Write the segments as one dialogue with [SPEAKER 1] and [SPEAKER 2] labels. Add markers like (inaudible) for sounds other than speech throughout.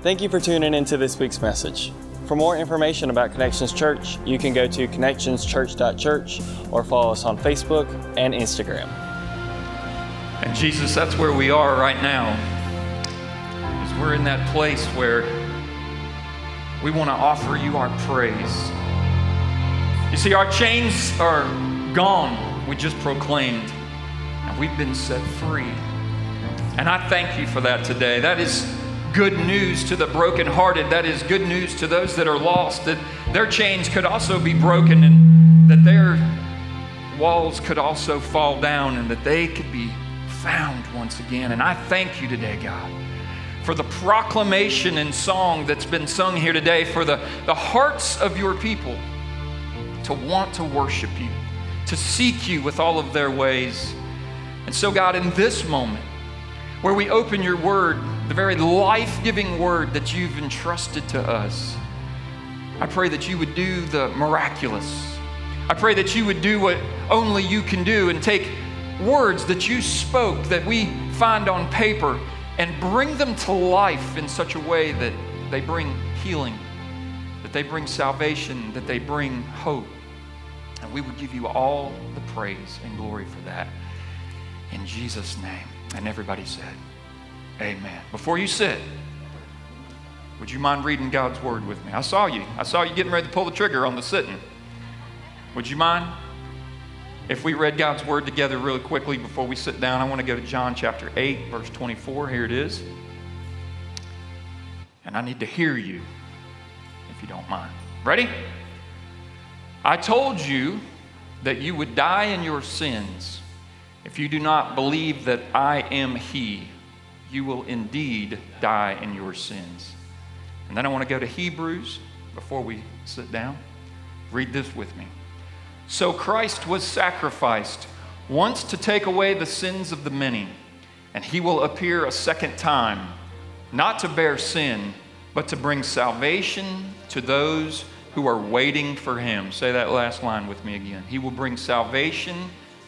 [SPEAKER 1] Thank you for tuning into this week's message. For more information about Connections Church, you can go to connectionschurch.church or follow us on Facebook and Instagram.
[SPEAKER 2] And Jesus, that's where we are right now. Is we're in that place where we want to offer you our praise. You see, our chains are gone, we just proclaimed, and we've been set free. And I thank you for that today. That is good news to the brokenhearted. That is good news to those that are lost, that their chains could also be broken and that their walls could also fall down and that they could be found once again. And I thank you today, God, for the proclamation and song that's been sung here today, for the, the hearts of your people to want to worship you, to seek you with all of their ways. And so, God, in this moment, where we open your word, the very life giving word that you've entrusted to us, I pray that you would do the miraculous. I pray that you would do what only you can do and take words that you spoke that we find on paper and bring them to life in such a way that they bring healing, that they bring salvation, that they bring hope. And we would give you all the praise and glory for that. In Jesus' name. And everybody said, Amen. Before you sit, would you mind reading God's word with me? I saw you. I saw you getting ready to pull the trigger on the sitting. Would you mind? If we read God's word together really quickly before we sit down, I want to go to John chapter 8, verse 24. Here it is. And I need to hear you, if you don't mind. Ready? I told you that you would die in your sins. If you do not believe that I am He, you will indeed die in your sins. And then I want to go to Hebrews before we sit down. Read this with me. So Christ was sacrificed once to take away the sins of the many, and he will appear a second time, not to bear sin, but to bring salvation to those who are waiting for him. Say that last line with me again. He will bring salvation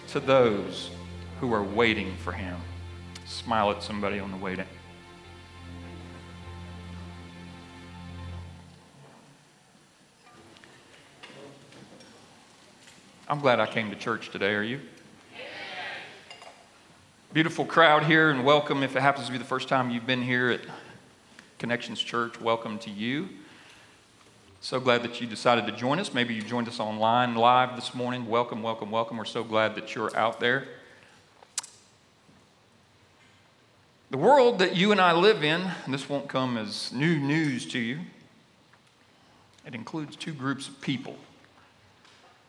[SPEAKER 2] to those who are waiting for him. Smile at somebody on the way down. I'm glad I came to church today. Are you? Beautiful crowd here, and welcome. If it happens to be the first time you've been here at Connections Church, welcome to you. So glad that you decided to join us. Maybe you joined us online live this morning. Welcome, welcome, welcome. We're so glad that you're out there. The world that you and I live in, and this won't come as new news to you, it includes two groups of people.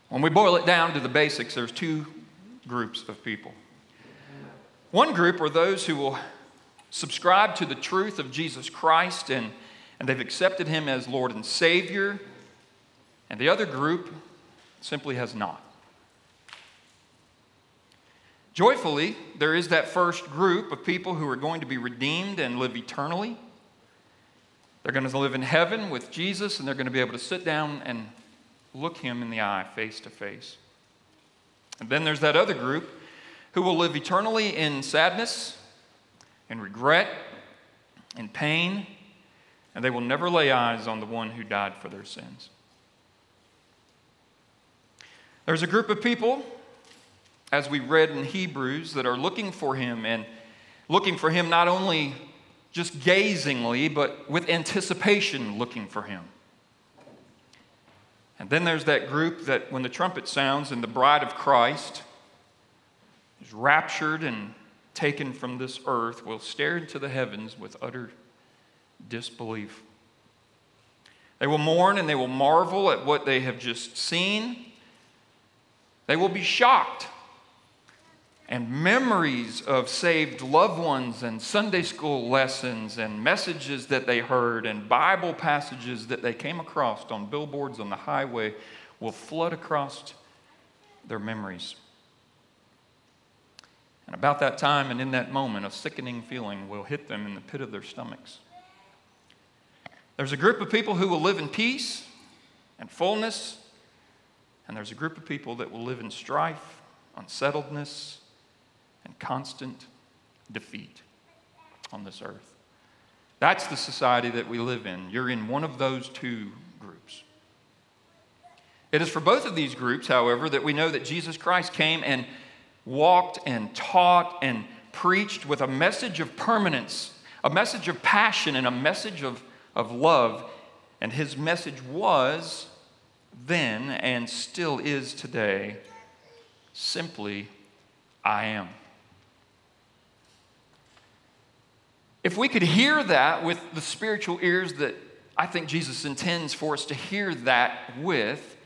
[SPEAKER 2] When we boil it down to the basics, there's two groups of people. One group are those who will subscribe to the truth of Jesus Christ and, and they've accepted him as Lord and Savior, and the other group simply has not. Joyfully, there is that first group of people who are going to be redeemed and live eternally. They're going to live in heaven with Jesus, and they're going to be able to sit down and look him in the eye face to face. And then there's that other group who will live eternally in sadness and regret and pain, and they will never lay eyes on the one who died for their sins. There's a group of people, as we read in Hebrews, that are looking for him and looking for him not only just gazingly, but with anticipation looking for him. And then there's that group that when the trumpet sounds and the bride of Christ is raptured and taken from this earth will stare into the heavens with utter disbelief. They will mourn and they will marvel at what they have just seen. They will be shocked and memories of saved loved ones and Sunday school lessons and messages that they heard and Bible passages that they came across on billboards on the highway will flood across their memories. And about that time and in that moment, a sickening feeling will hit them in the pit of their stomachs. There's a group of people who will live in peace and fullness, and there's a group of people that will live in strife, unsettledness, and constant defeat on this earth. That's the society that we live in. You're in one of those two groups. It is for both of these groups, however, that we know that Jesus Christ came and walked and taught and preached with a message of permanence, a message of passion, and a message of, of love. And his message was then and still is today simply, I am. If we could hear that with the spiritual ears that I think Jesus intends for us to hear that with,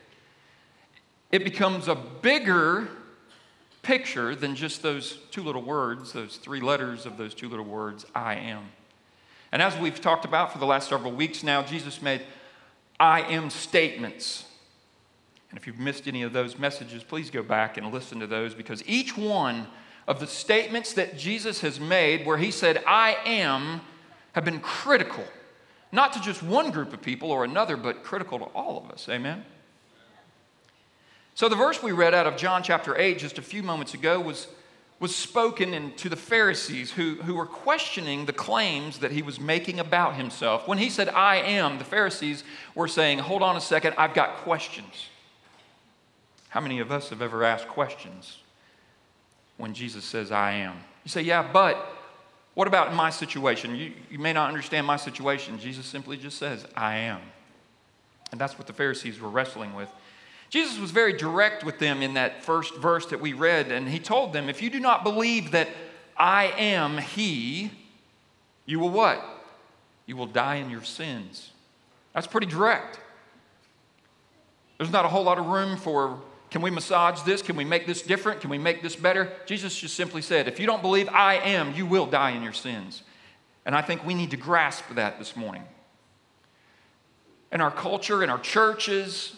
[SPEAKER 2] it becomes a bigger picture than just those two little words, those three letters of those two little words, I am. And as we've talked about for the last several weeks now, Jesus made I am statements. And if you've missed any of those messages, please go back and listen to those because each one of the statements that Jesus has made where he said, I am, have been critical, not to just one group of people or another, but critical to all of us. Amen? So the verse we read out of John chapter 8 just a few moments ago was, was spoken in, to the Pharisees who, who were questioning the claims that he was making about himself. When he said, I am, the Pharisees were saying, Hold on a second, I've got questions. How many of us have ever asked questions? When Jesus says, I am. You say, yeah, but what about my situation? You, you may not understand my situation. Jesus simply just says, I am. And that's what the Pharisees were wrestling with. Jesus was very direct with them in that first verse that we read, and he told them, If you do not believe that I am He, you will what? You will die in your sins. That's pretty direct. There's not a whole lot of room for can we massage this? Can we make this different? Can we make this better? Jesus just simply said, If you don't believe I am, you will die in your sins. And I think we need to grasp that this morning. In our culture, in our churches,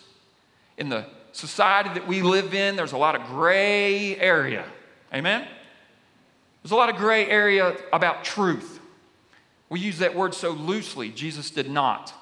[SPEAKER 2] in the society that we live in, there's a lot of gray area. Amen? There's a lot of gray area about truth. We use that word so loosely. Jesus did not.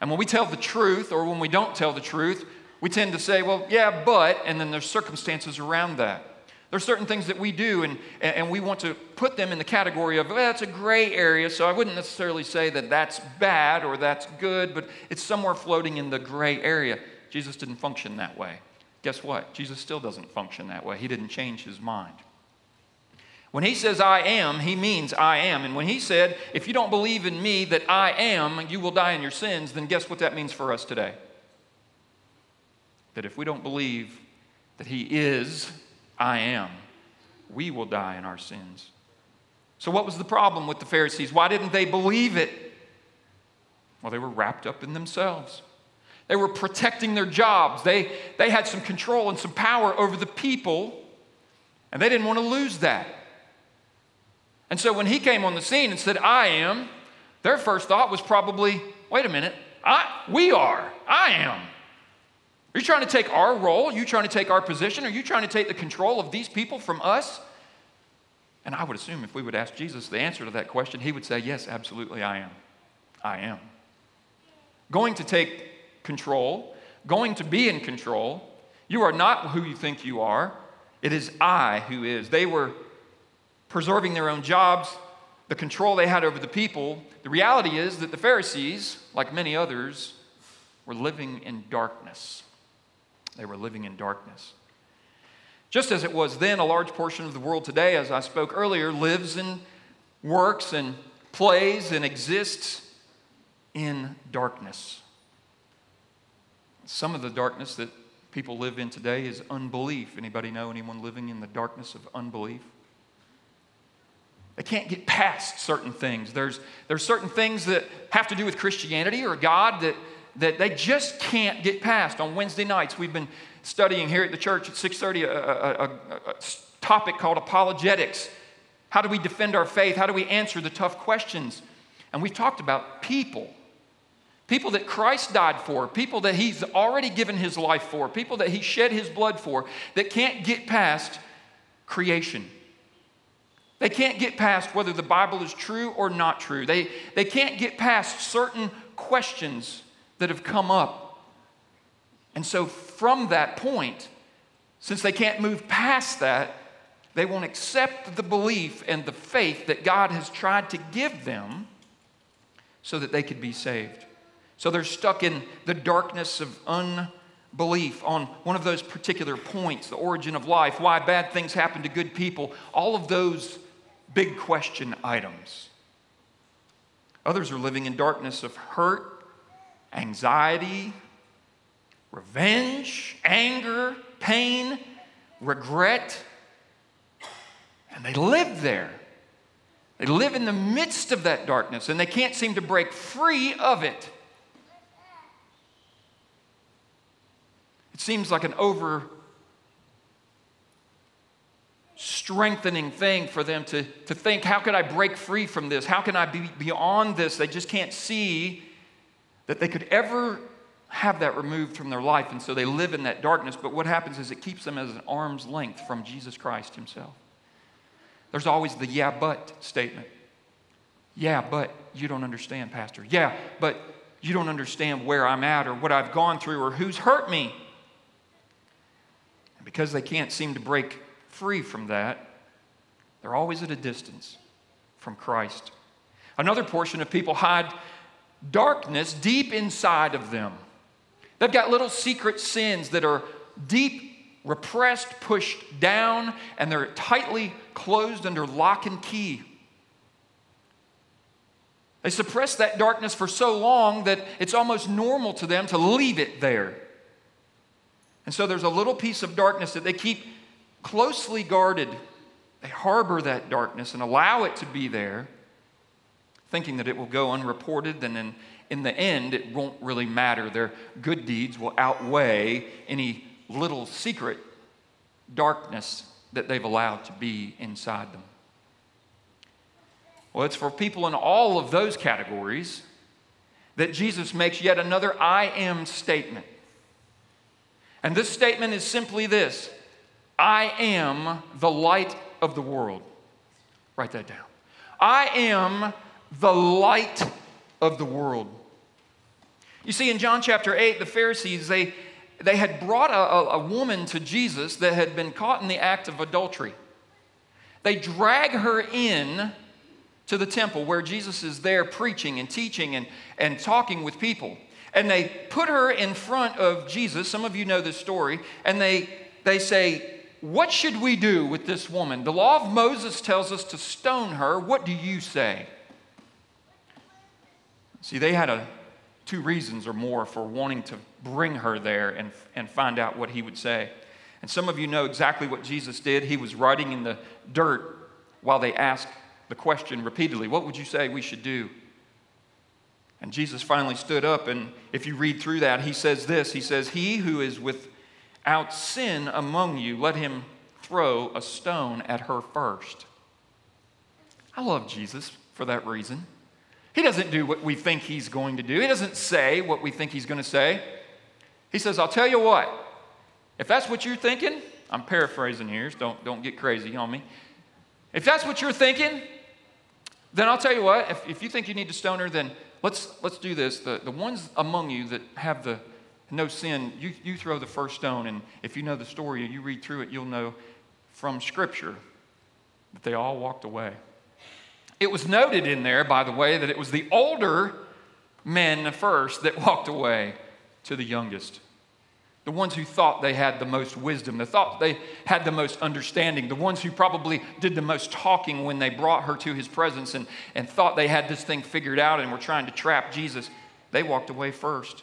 [SPEAKER 2] And when we tell the truth or when we don't tell the truth, we tend to say, well, yeah, but, and then there's circumstances around that. There's certain things that we do, and, and we want to put them in the category of, well, that's a gray area, so I wouldn't necessarily say that that's bad or that's good, but it's somewhere floating in the gray area. Jesus didn't function that way. Guess what? Jesus still doesn't function that way. He didn't change his mind. When he says I am, he means I am. And when he said, if you don't believe in me that I am, you will die in your sins, then guess what that means for us today? That if we don't believe that He is, I am, we will die in our sins. So, what was the problem with the Pharisees? Why didn't they believe it? Well, they were wrapped up in themselves. They were protecting their jobs. They, they had some control and some power over the people, and they didn't want to lose that. And so when he came on the scene and said, I am, their first thought was probably, wait a minute, I, we are, I am. Are you trying to take our role? Are you trying to take our position? Are you trying to take the control of these people from us? And I would assume if we would ask Jesus the answer to that question, he would say, Yes, absolutely, I am. I am. Going to take control, going to be in control. You are not who you think you are. It is I who is. They were preserving their own jobs, the control they had over the people. The reality is that the Pharisees, like many others, were living in darkness. They were living in darkness. Just as it was then, a large portion of the world today, as I spoke earlier, lives and works and plays and exists in darkness. Some of the darkness that people live in today is unbelief. Anybody know anyone living in the darkness of unbelief? They can't get past certain things. There's, there's certain things that have to do with Christianity or God that that they just can't get past. On Wednesday nights, we've been studying here at the church at 6:30 a, a, a, a topic called apologetics. How do we defend our faith? How do we answer the tough questions? And we've talked about people. People that Christ died for, people that He's already given His life for, people that He shed His blood for, that can't get past creation. They can't get past whether the Bible is true or not true. They, they can't get past certain questions that have come up. And so, from that point, since they can't move past that, they won't accept the belief and the faith that God has tried to give them so that they could be saved. So they're stuck in the darkness of unbelief on one of those particular points the origin of life, why bad things happen to good people, all of those big question items. Others are living in darkness of hurt, anxiety, revenge, anger, pain, regret. And they live there. They live in the midst of that darkness and they can't seem to break free of it. It seems like an over strengthening thing for them to, to think, how could I break free from this? How can I be beyond this? They just can't see that they could ever have that removed from their life. And so they live in that darkness. But what happens is it keeps them as an arm's length from Jesus Christ Himself. There's always the yeah, but statement. Yeah, but you don't understand, Pastor. Yeah, but you don't understand where I'm at or what I've gone through or who's hurt me. And because they can't seem to break free from that, they're always at a distance from Christ. Another portion of people hide darkness deep inside of them. They've got little secret sins that are deep repressed, pushed down, and they're tightly closed under lock and key. They suppress that darkness for so long that it's almost normal to them to leave it there. And so there's a little piece of darkness that they keep closely guarded. They harbor that darkness and allow it to be there, thinking that it will go unreported, and then in the end, it won't really matter. Their good deeds will outweigh any little secret darkness that they've allowed to be inside them. Well, it's for people in all of those categories that Jesus makes yet another I am statement. And this statement is simply this I am the light of the world. Write that down. I am the light of the world. You see, in John chapter 8, the Pharisees, they, they had brought a, a, woman to Jesus that had been caught in the act of adultery. They drag her in to the temple where Jesus is there preaching and teaching and, and talking with people. And they put her in front of Jesus. Some of you know this story. And they, they say, What should we do with this woman? The law of Moses tells us to stone her. What do you say? See, they had a two reasons or more for wanting to bring her there and, and find out what he would say. And some of you know exactly what Jesus did. He was writing in the dirt while they asked the question repeatedly What would you say we should do? And Jesus finally stood up, and if you read through that, he says this He says, He who is without sin among you, let him throw a stone at her first. I love Jesus for that reason. He doesn't do what we think he's going to do, he doesn't say what we think he's going to say. He says, I'll tell you what, if that's what you're thinking, I'm paraphrasing here, so don't, don't get crazy on me. If that's what you're thinking, then I'll tell you what, if, if you think you need to stone her, then let's, let's do this. The, the ones among you that have the no sin, you, you throw the first stone. And if you know the story and you read through it, you'll know from Scripture that they all walked away. It was noted in there, by the way, that it was the older men first that (laughs) walked away to the youngest. The ones who thought they had the most wisdom, the thought they had the most understanding, the ones who probably did the most talking when they brought her to his presence and, and thought they had this thing figured out and were trying to trap Jesus, they walked away first.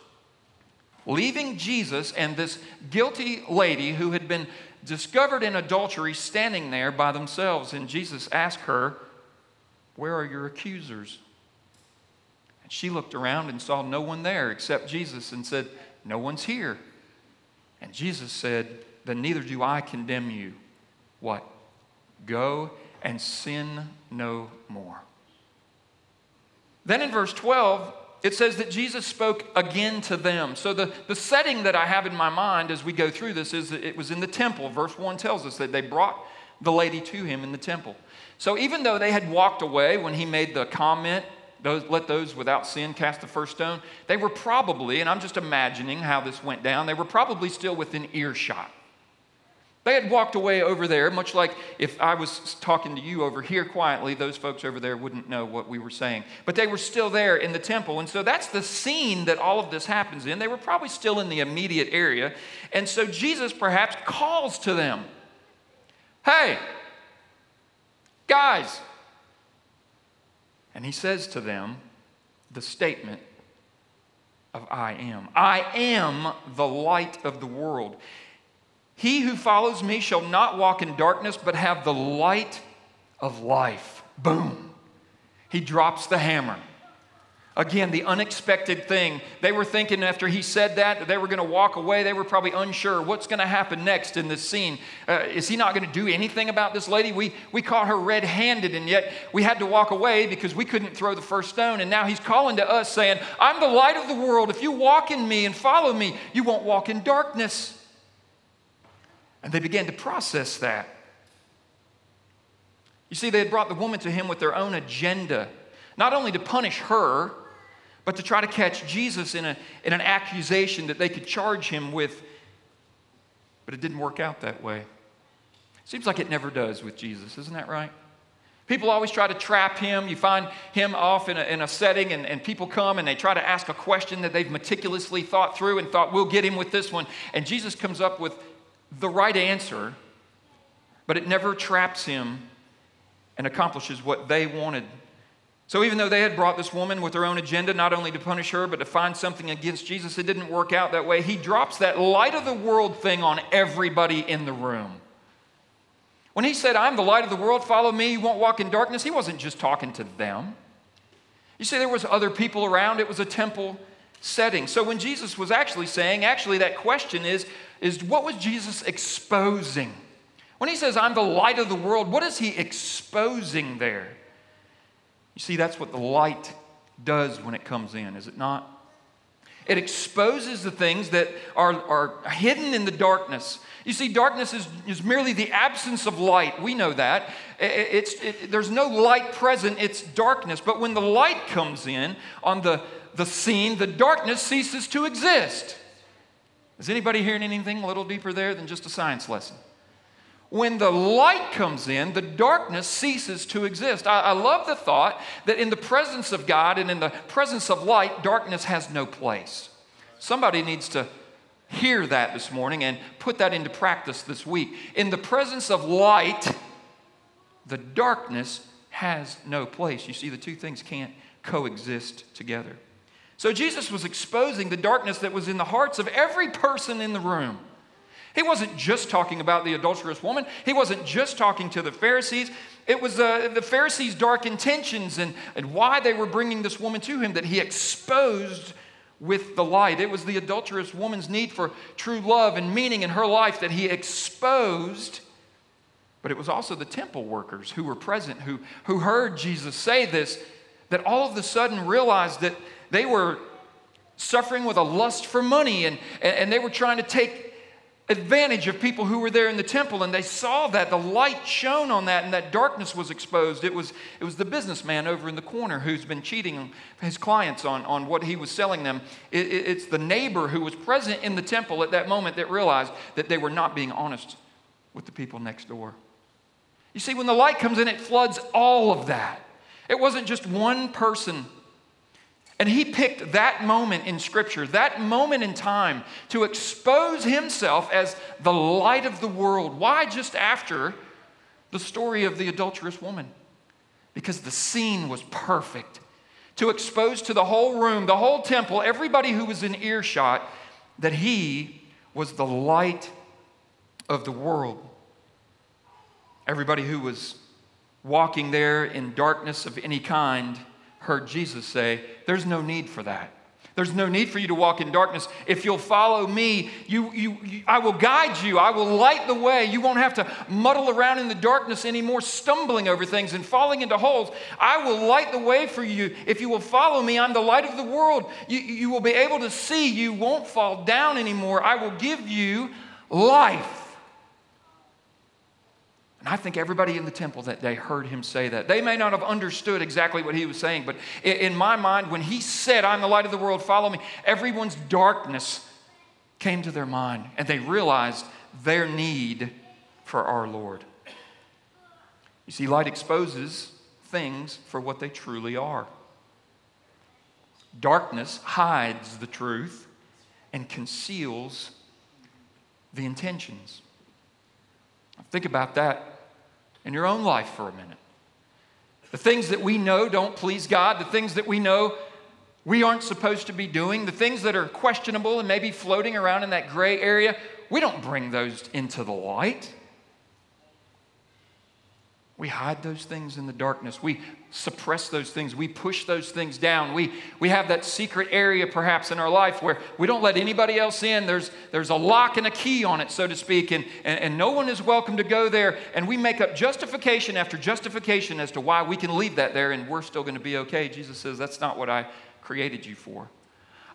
[SPEAKER 2] Leaving Jesus and this guilty lady who had been discovered in adultery standing there by themselves. And Jesus asked her, where are your accusers? And she looked around and saw no one there except Jesus and said, No one's here. And Jesus said, Then neither do I condemn you. What? Go and sin no more. Then in verse 12, it says that Jesus spoke again to them. So the, the setting that I have in my mind as we go through this is that it was in the temple. Verse 1 tells us that they brought the lady to him in the temple. So even though they had walked away when he made the comment, those, let those without sin cast the first stone, they were probably, and I'm just imagining how this went down, they were probably still within earshot. They had walked away over there, much like if I was talking to you over here quietly, those folks over there wouldn't know what we were saying. But they were still there in the temple. And so that's the scene that all of this happens in. They were probably still in the immediate area. And so Jesus perhaps calls to them Hey, guys. And he says to them the statement of I am. I am the light of the world. He who follows me shall not walk in darkness, but have the light of life. Boom. He drops the hammer. Again, the unexpected thing. They were thinking after he said that, that they were going to walk away. They were probably unsure what's going to happen next in this scene. Uh, is he not going to do anything about this lady? We, we caught her red handed, and yet we had to walk away because we couldn't throw the first stone. And now he's calling to us saying, I'm the light of the world. If you walk in me and follow me, you won't walk in darkness. And they began to process that. You see, they had brought the woman to him with their own agenda, not only to punish her, but to try to catch Jesus in, a, in an accusation that they could charge him with. But it didn't work out that way. Seems like it never does with Jesus, isn't that right? People always try to trap him. You find him off in a, in a setting, and, and people come and they try to ask a question that they've meticulously thought through and thought, we'll get him with this one. And Jesus comes up with the right answer, but it never traps him and accomplishes what they wanted. So, even though they had brought this woman with their own agenda, not only to punish her, but to find something against Jesus, it didn't work out that way. He drops that light of the world thing on everybody in the room. When he said, I'm the light of the world, follow me, you won't walk in darkness, he wasn't just talking to them. You see, there was other people around, it was a temple setting. So when Jesus was actually saying, actually, that question is, is what was Jesus exposing? When he says, I'm the light of the world, what is he exposing there? You see, that's what the light does when it comes in, is it not? It exposes the things that are, are hidden in the darkness. You see, darkness is, is merely the absence of light. We know that. It's, it, there's no light present, it's darkness. But when the light comes in on the, the scene, the darkness ceases to exist. Is anybody hearing anything a little deeper there than just a science lesson? When the light comes in, the darkness ceases to exist. I, I, love the thought that in the presence of God and in the presence of light, darkness has no place. Somebody needs to hear that this morning and put that into practice this week. In the presence of light, the darkness has no place. You see, the two things can't coexist together. So Jesus was exposing the darkness that was in the hearts of every person in the room. He wasn't just talking about the adulterous woman. He wasn't just talking to the Pharisees. It was uh, the Pharisees' dark intentions and, and why they were bringing this woman to him that he exposed with the light. It was the adulterous woman's need for true love and meaning in her life that he exposed. But it was also the temple workers who were present, who, who heard Jesus say this, that all of a sudden realized that they were suffering with a lust for money and, and they were trying to take advantage of people who were there in the temple and they saw that. The light shone on that and that darkness was exposed. It was, it was the businessman over in the corner who's been cheating his clients on, on what he was selling them. It, it, it's the neighbor who was present in the temple at that moment that realized that they were not being honest with the people next door. You see when the light comes in it floods all of that. It wasn't just one person and he picked that moment in Scripture, that moment in time, to expose himself as the light of the world. Why just after the story of the adulterous woman? Because the scene was perfect. To expose to the whole room, the whole temple, everybody who was in earshot, that he was the light of the world. Everybody who was walking there in darkness of any kind heard Jesus say, There's no need for that. There's no need for you to walk in darkness. If you'll follow me, you, you, you, I will guide you. I will light the way. You won't have to muddle around in the darkness anymore, stumbling over things and falling into holes. I will light the way for you. If you will follow me, I'm the light of the world. You, you will be able to see. You won't fall down anymore. I will give you life. And I think everybody in the temple that day heard him say that. They may not have understood exactly what he was saying, but in my mind, when he said, I'm the light of the world, follow me, everyone's darkness came to their mind and they realized their need for our Lord. You see, light exposes things for what they truly are. Darkness hides the truth and conceals the intentions. Think about that in your own life for a minute. The things that we know don't please God, the things that we know we aren't supposed to be doing, the things that are questionable and maybe floating around in that gray area, we don't bring those into the light. We hide those things in the darkness. We suppress those things. We push those things down. We, we have that secret area perhaps in our life where we don't let anybody else in. There's, there's a lock and a key on it, so to speak, and, and, and no one is welcome to go there. And we make up justification after justification as to why we can leave that there and we're still going to be okay. Jesus says, That's not what I created you for.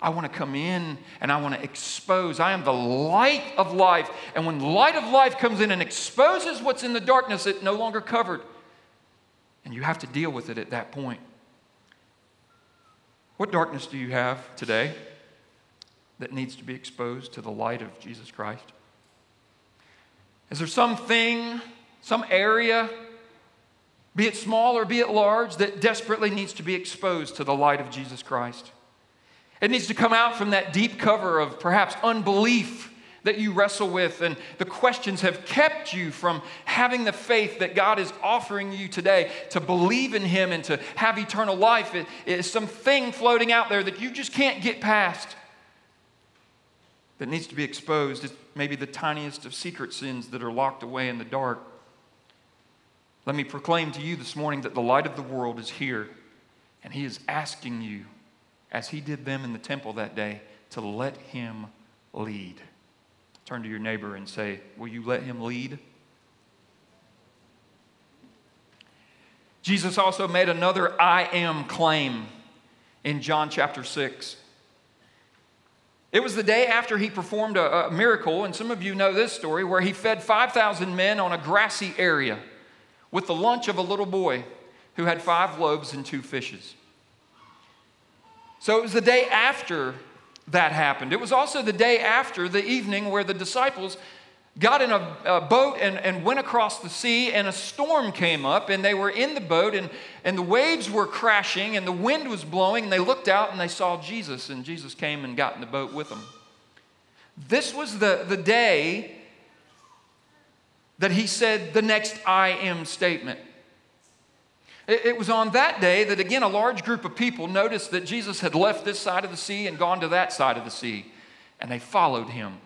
[SPEAKER 2] I want to come in and I want to expose. I am the light of life. And when light of life comes in and exposes what's in the darkness, it's no longer covered. And you have to deal with it at that point. What darkness do you have today that needs to be exposed to the light of Jesus Christ? Is there something, some area, be it small or be it large, that desperately needs to be exposed to the light of Jesus Christ? It needs to come out from that deep cover of perhaps unbelief that you wrestle with, and the questions have kept you from having the faith that God is offering you today to believe in Him and to have eternal life. It is something floating out there that you just can't get past that needs to be exposed. It's maybe the tiniest of secret sins that are locked away in the dark. Let me proclaim to you this morning that the light of the world is here, and He is asking you as he did them in the temple that day, to let him lead. Turn to your neighbor and say, Will you let him lead? Jesus also made another I am claim in John chapter 6. It was the day after he performed a, a, miracle, and some of you know this story, where he fed 5,000 men on a grassy area with the lunch of a little boy who had five loaves and two fishes. So it was the day after that happened. It was also the day after the evening where the disciples got in a, a, boat and, and went across the sea, and a storm came up, and they were in the boat, and, and the waves were crashing, and the wind was blowing, and they looked out and they saw Jesus, and Jesus came and got in the boat with them. This was the, the day that he said the next I am statement. It was on that day that, again, a large group of people noticed that Jesus had left this side of the sea and gone to that side of the sea, and they followed him.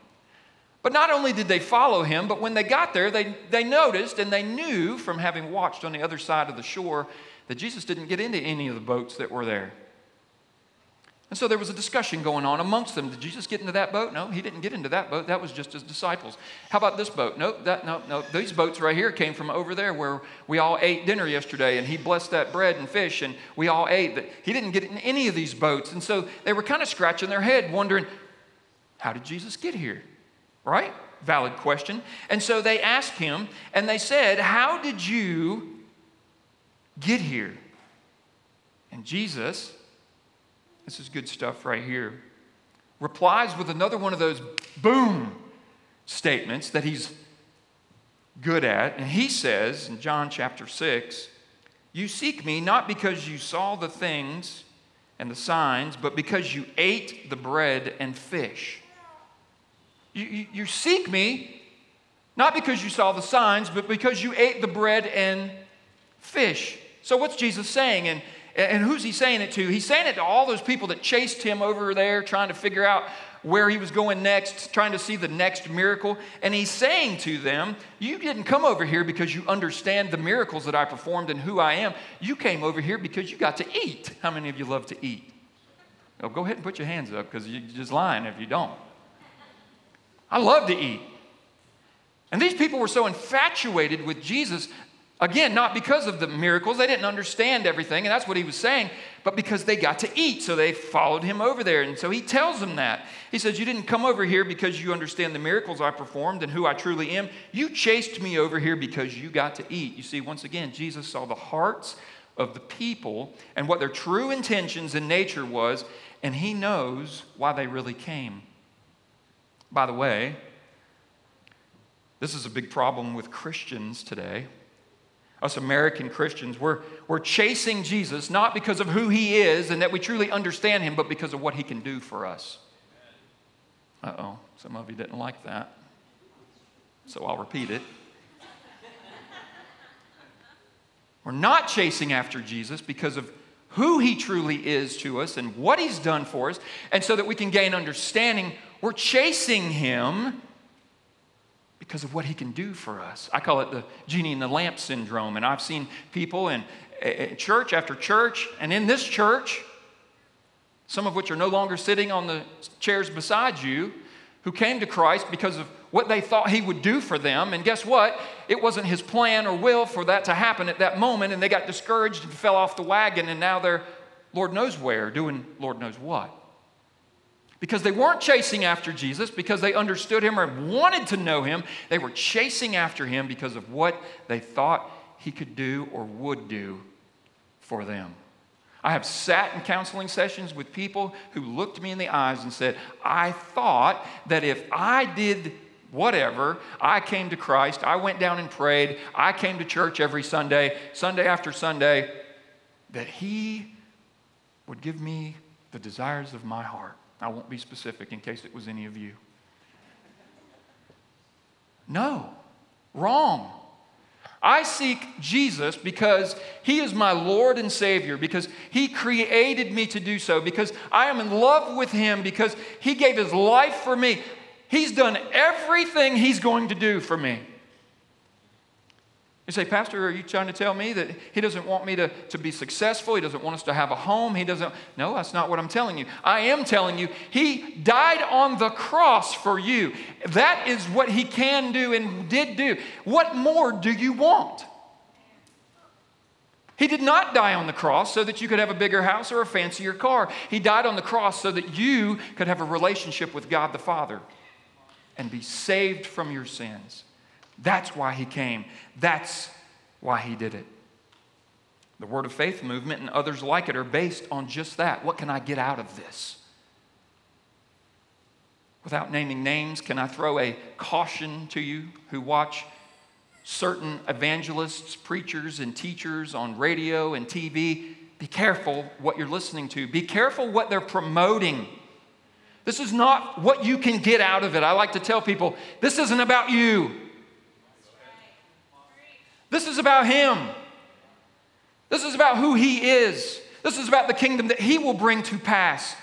[SPEAKER 2] But not only did they follow him, but when they got there, they, they noticed and they knew from having watched on the other side of the shore that Jesus didn't get into any of the boats that were there. And so there was a discussion going on amongst them. Did Jesus get into that boat? No, he didn't get into that boat. That was just his disciples. How about this boat? No, that, no, no. These boats right here came from over there where we all ate dinner yesterday, and he blessed that bread and fish, and we all ate. But He didn't get in any of these boats. And so they were kind of scratching their head, wondering, how did Jesus get here? Right? Valid question. And so they asked him, and they said, How did you get here? And Jesus this is good stuff right here. Replies with another one of those boom statements that he's good at. And he says in John chapter 6, You seek me not because you saw the things and the signs, but because you ate the bread and fish. You, you, you seek me not because you saw the signs, but because you ate the bread and fish. So, what's Jesus saying? And and who's he saying it to? He's saying it to all those people that chased him over there, trying to figure out where he was going next, trying to see the next miracle. And he's saying to them, You didn't come over here because you understand the miracles that I performed and who I am. You came over here because you got to eat. How many of you love to eat? Well, go ahead and put your hands up because you're just lying if you don't. I love to eat. And these people were so infatuated with Jesus, Again, not because of the miracles, they didn't understand everything, and that's what he was saying, but because they got to eat, so they followed him over there. And so he tells them that. He says, You didn't come over here because you understand the miracles I performed and who I truly am. You chased me over here because you got to eat. You see, once again, Jesus saw the hearts of the people and what their true intentions and nature was, and he knows why they really came. By the way, This is a big problem with Christians today. Us American Christians, we're, we're chasing Jesus not because of who he is and that we truly understand him, but because of what he can do for us. Uh oh, some of you didn't like that. So I'll repeat it. We're not chasing after Jesus because of who he truly is to us and what he's done for us, and so that we can gain understanding. We're chasing him because of what he can do for us. I call it the genie in the lamp syndrome, and I've seen people in eh, eh, church after church, and in this church, some of which are no longer sitting on the chairs beside you, who came to Christ because of what they thought he would do for them. And guess what? It wasn't his plan or will for that to happen at that moment. And they got discouraged and fell off the wagon. And now they're, Lord knows where, doing Lord knows what. Because they weren't chasing after Jesus, because they understood him or wanted to know him. They were chasing after him because of what they thought he could do or would do for them. I have sat in counseling sessions with people who looked me in the eyes and said, I thought that if I did whatever. I came to Christ. I went down and prayed. I came to church every Sunday, Sunday after Sunday, that He would give me the desires of my heart. I won't be specific in case it was any of you. No, wrong. I seek Jesus because He is my Lord and Savior, because He created me to do so, because I am in love with Him, because He gave His life for me. He's done everything He's going to do for me. You say, Pastor, are you trying to tell me that He doesn't want me to, to be successful? He doesn't want us to have a home? He doesn't. No, that's not what I'm telling you. I am telling you, He died on the cross for you. That is what He can do and did do. What more do you want? He did not die on the cross so that you could have a bigger house or a fancier car. He died on the cross so that you could have a relationship with God the Father and be saved from your sins. That's why he came. That's why he did it. The Word of Faith movement and others like it are based on just that. What can I get out of this? Without naming names, can I throw a caution to you who watch certain evangelists, preachers, and teachers on radio and TV? Be careful what you're listening to. Be careful what they're promoting. This is not what you can get out of it. I like to tell people this isn't about you, this is about Him. This is about who He is. This is about the kingdom that He will bring to pass.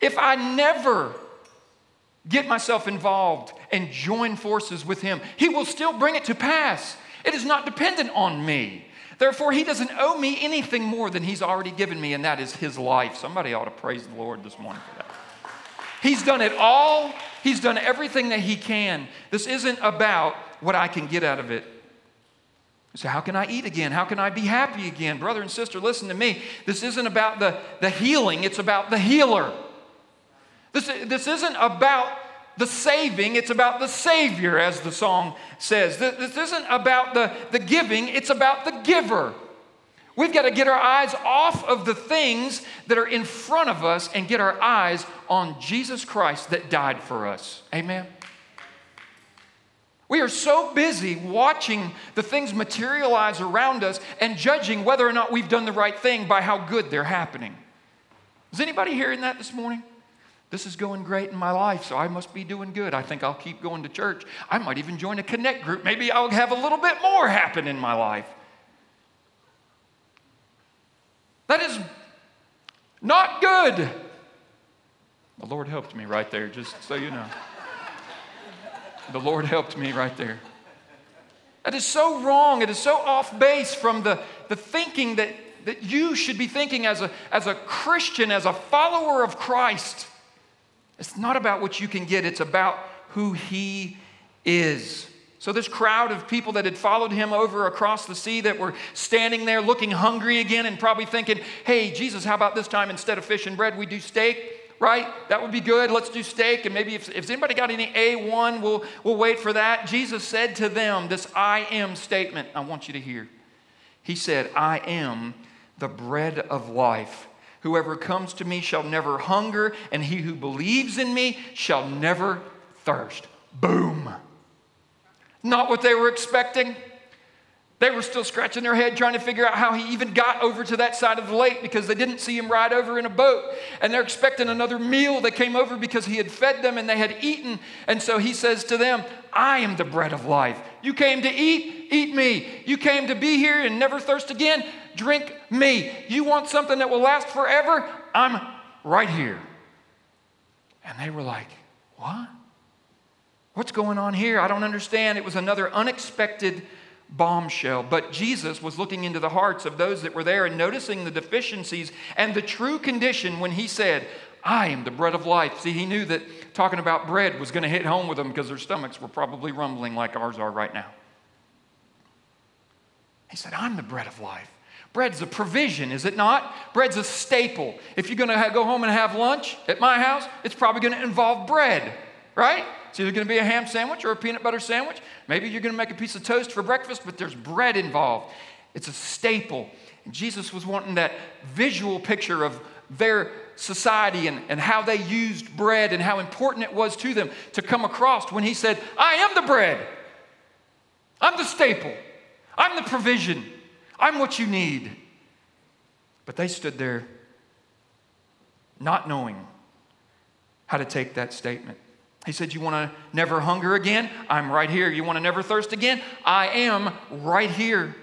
[SPEAKER 2] If I never get myself involved and join forces with Him, He will still bring it to pass. It is not dependent on me. Therefore, He doesn't owe me anything more than He's already given me, and that is His life. Somebody ought to praise the Lord this morning for that. He's done it all. He's done everything that he can. This isn't about what I can get out of it. So, how can I eat again? How can I be happy again? Brother and sister, listen to me. This isn't about the, the healing, it's about the healer. This, this isn't about the saving, it's about the Savior, as the song says. This, this isn't about the, the giving, it's about the giver. We've got to get our eyes off of the things that are in front of us and get our eyes on Jesus Christ that died for us. Amen. We are so busy watching the things materialize around us and judging whether or not we've done the right thing by how good they're happening. Is anybody hearing that this morning? This is going great in my life, so I must be doing good. I think I'll keep going to church. I might even join a connect group. Maybe I'll have a little bit more happen in my life. That is not good. The Lord helped me right there, just so you know. The Lord helped me right there. That is so wrong. It is so off base from the, the thinking that, that you should be thinking as a, as a Christian, as a follower of Christ. It's not about what you can get, it's about who He is. So, this crowd of people that had followed him over across the sea that were standing there looking hungry again and probably thinking, hey, Jesus, how about this time instead of fish and bread, we do steak? Right? That would be good. Let's do steak. And maybe if, if anybody got any A1, we'll, we'll wait for that. Jesus said to them this I am statement I want you to hear. He said, I am the bread of life. Whoever comes to me shall never hunger, and he who believes in me shall never thirst. Boom. Not what they were expecting. They were still scratching their head trying to figure out how he even got over to that side of the lake because they didn't see him ride over in a boat. And they're expecting another meal. They came over because he had fed them and they had eaten. And so he says to them, I am the bread of life. You came to eat, eat me. You came to be here and never thirst again, drink me. You want something that will last forever? I'm right here. And they were like, What? What's going on here? I don't understand. It was another unexpected bombshell. But Jesus was looking into the hearts of those that were there and noticing the deficiencies and the true condition when he said, I am the bread of life. See, he knew that talking about bread was going to hit home with them because their stomachs were probably rumbling like ours are right now. He said, I'm the bread of life. Bread's a provision, is it not? Bread's a staple. If you're going to go home and have lunch at my house, it's probably going to involve bread, right? It's either going to be a ham sandwich or a peanut butter sandwich. Maybe you're going to make a piece of toast for breakfast, but there's bread involved. It's a staple. And Jesus was wanting that visual picture of their society and, and how they used bread and how important it was to them to come across when he said, I am the bread. I'm the staple. I'm the provision. I'm what you need. But they stood there not knowing how to take that statement. He said, You want to never hunger again? I'm right here. You want to never thirst again? I am right here.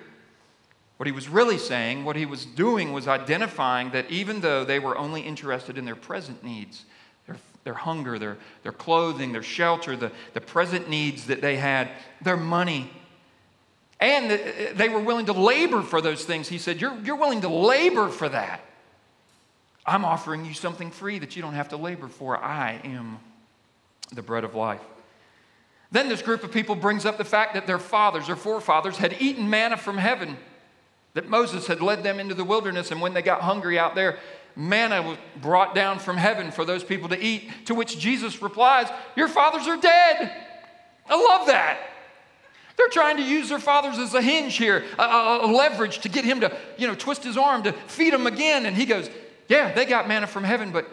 [SPEAKER 2] What he was really saying, what he was doing, was identifying that even though they were only interested in their present needs, their, their hunger, their, their clothing, their shelter, the, the present needs that they had, their money, and uh, they were willing to labor for those things, he said, You're, you're willing to labor for that. I'm offering you something free that you don't have to labor for. I am the bread of life. Then this group of people brings up the fact that their fathers, their forefathers, had eaten manna from heaven, that Moses had led them into the wilderness, and when they got hungry out there, manna was brought down from heaven for those people to eat. To which Jesus replies, Your fathers are dead. I love that. They're trying to use their fathers as a hinge here, a, a, a, leverage to get him to, you know, twist his arm to feed them again. And he goes, Yeah, they got manna from heaven, but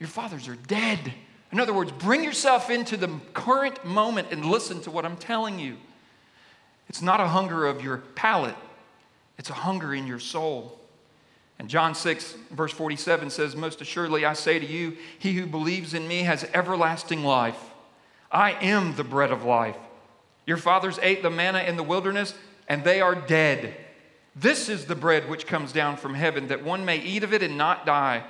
[SPEAKER 2] your fathers are dead. In other words, bring yourself into the current moment and listen to what I'm telling you. It's not a hunger of your palate, it's a hunger in your soul. And John 6, verse 47 says, Most assuredly I say to you, he who believes in me has everlasting life. I am the bread of life. Your fathers ate the manna in the wilderness, and they are dead. This is the bread which comes down from heaven, that one may eat of it and not die.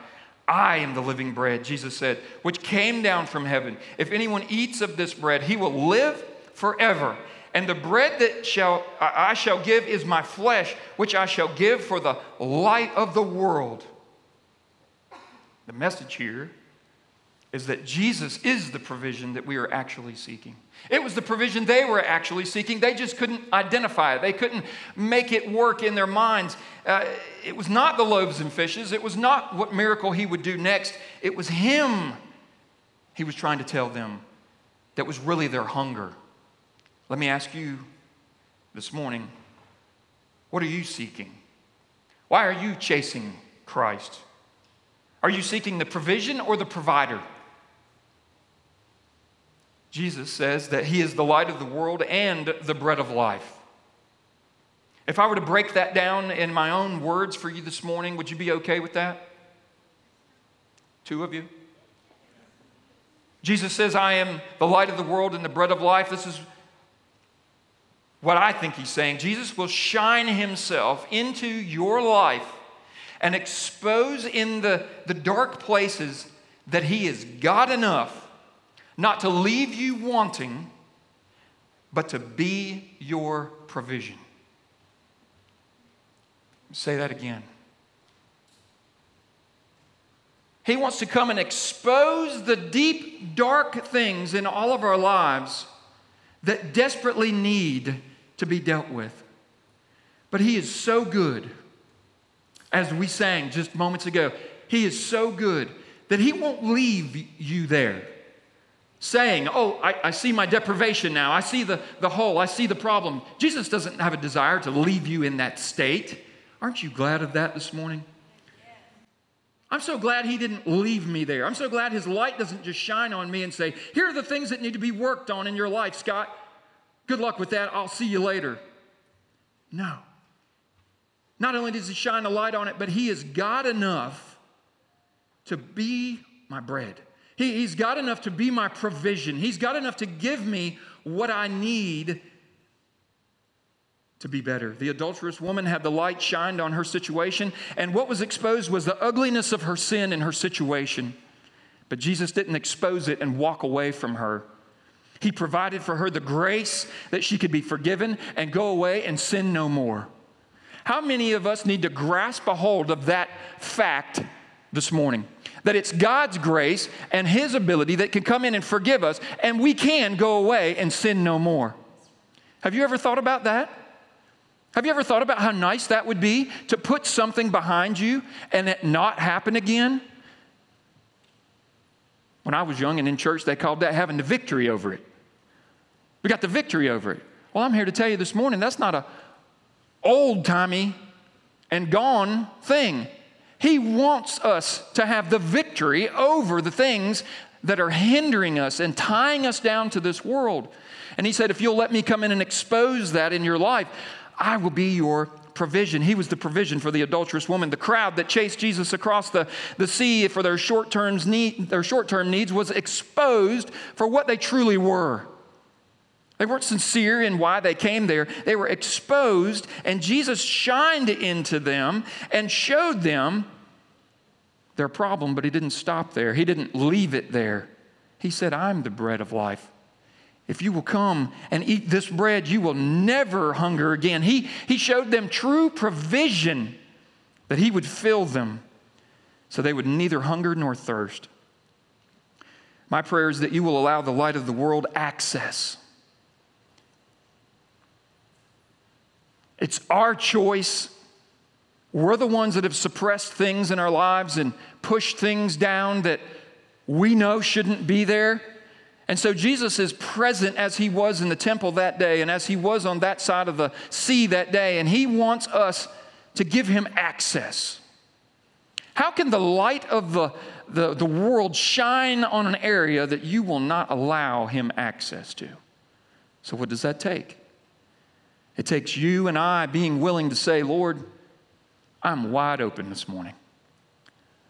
[SPEAKER 2] I am the living bread, Jesus said, which came down from heaven. If anyone eats of this bread, he will live forever. And the bread that shall I shall give is my flesh, which I shall give for the light of the world. The message here is that Jesus is the provision that we are actually seeking. It was the provision they were actually seeking. They just couldn't identify it, they couldn't make it work in their minds. Uh, it was not the loaves and fishes, it was not what miracle he would do next. It was him he was trying to tell them that was really their hunger. Let me ask you this morning what are you seeking? Why are you chasing Christ? Are you seeking the provision or the provider? Jesus says that he is the light of the world and the bread of life. If I were to break that down in my own words for you this morning, would you be okay with that? Two of you? Jesus says, I am the light of the world and the bread of life. This is what I think he's saying. Jesus will shine himself into your life and expose in the, the dark places that he is God enough not to leave you wanting, but to be your provision. Say that again. He wants to come and expose the deep, dark things in all of our lives that desperately need to be dealt with. But He is so good, as we sang just moments ago, He is so good that He won't leave you there saying, Oh, I, I, see my deprivation now. I see the, the hole. I see the problem. Jesus doesn't have a desire to leave you in that state. Aren't you glad of that this morning? I'm so glad he didn't leave me there. I'm so glad his light doesn't just shine on me and say, Here are the things that need to be worked on in your life, Scott. Good luck with that. I'll see you later. No. Not only does he shine a light on it, but he is God enough to be my bread. He, he's got enough to be my provision. He's got enough to give me what I need to be better. The adulterous woman had the light shined on her situation, and what was exposed was the ugliness of her sin and her situation. But Jesus didn't expose it and walk away from her. He provided for her the grace that she could be forgiven and go away and sin no more. How many of us need to grasp a hold of that fact this morning? That it's God's grace and His ability that can come in and forgive us, and we can go away and sin no more. Have you ever thought about that? Have you ever thought about how nice that would be to put something behind you and it not happen again? When I was young and in church, they called that having the victory over it. We got the victory over it. Well, I'm here to tell you this morning that's not a old timey and gone thing. He wants us to have the victory over the things that are hindering us and tying us down to this world. And he said, If you'll let me come in and expose that in your life, I will be your provision. He was the provision for the adulterous woman. The crowd that chased Jesus across the, the sea for their short-term need, their short-term needs was exposed for what they truly were. They weren't sincere in why they came there. They were exposed, and Jesus shined into them and showed them their problem, but he didn't stop there. He didn't leave it there. He said, I'm the bread of life. If you will come and eat this bread, you will never hunger again. He, he showed them true provision that he would fill them so they would neither hunger nor thirst. My prayer is that you will allow the light of the world access. It's our choice. We're the ones that have suppressed things in our lives and pushed things down that we know shouldn't be there. And so Jesus is present as he was in the temple that day and as he was on that side of the sea that day, and he wants us to give him access. How can the light of the, the, the world shine on an area that you will not allow him access to? So, what does that take? It takes you and I being willing to say, Lord, I'm wide open this morning.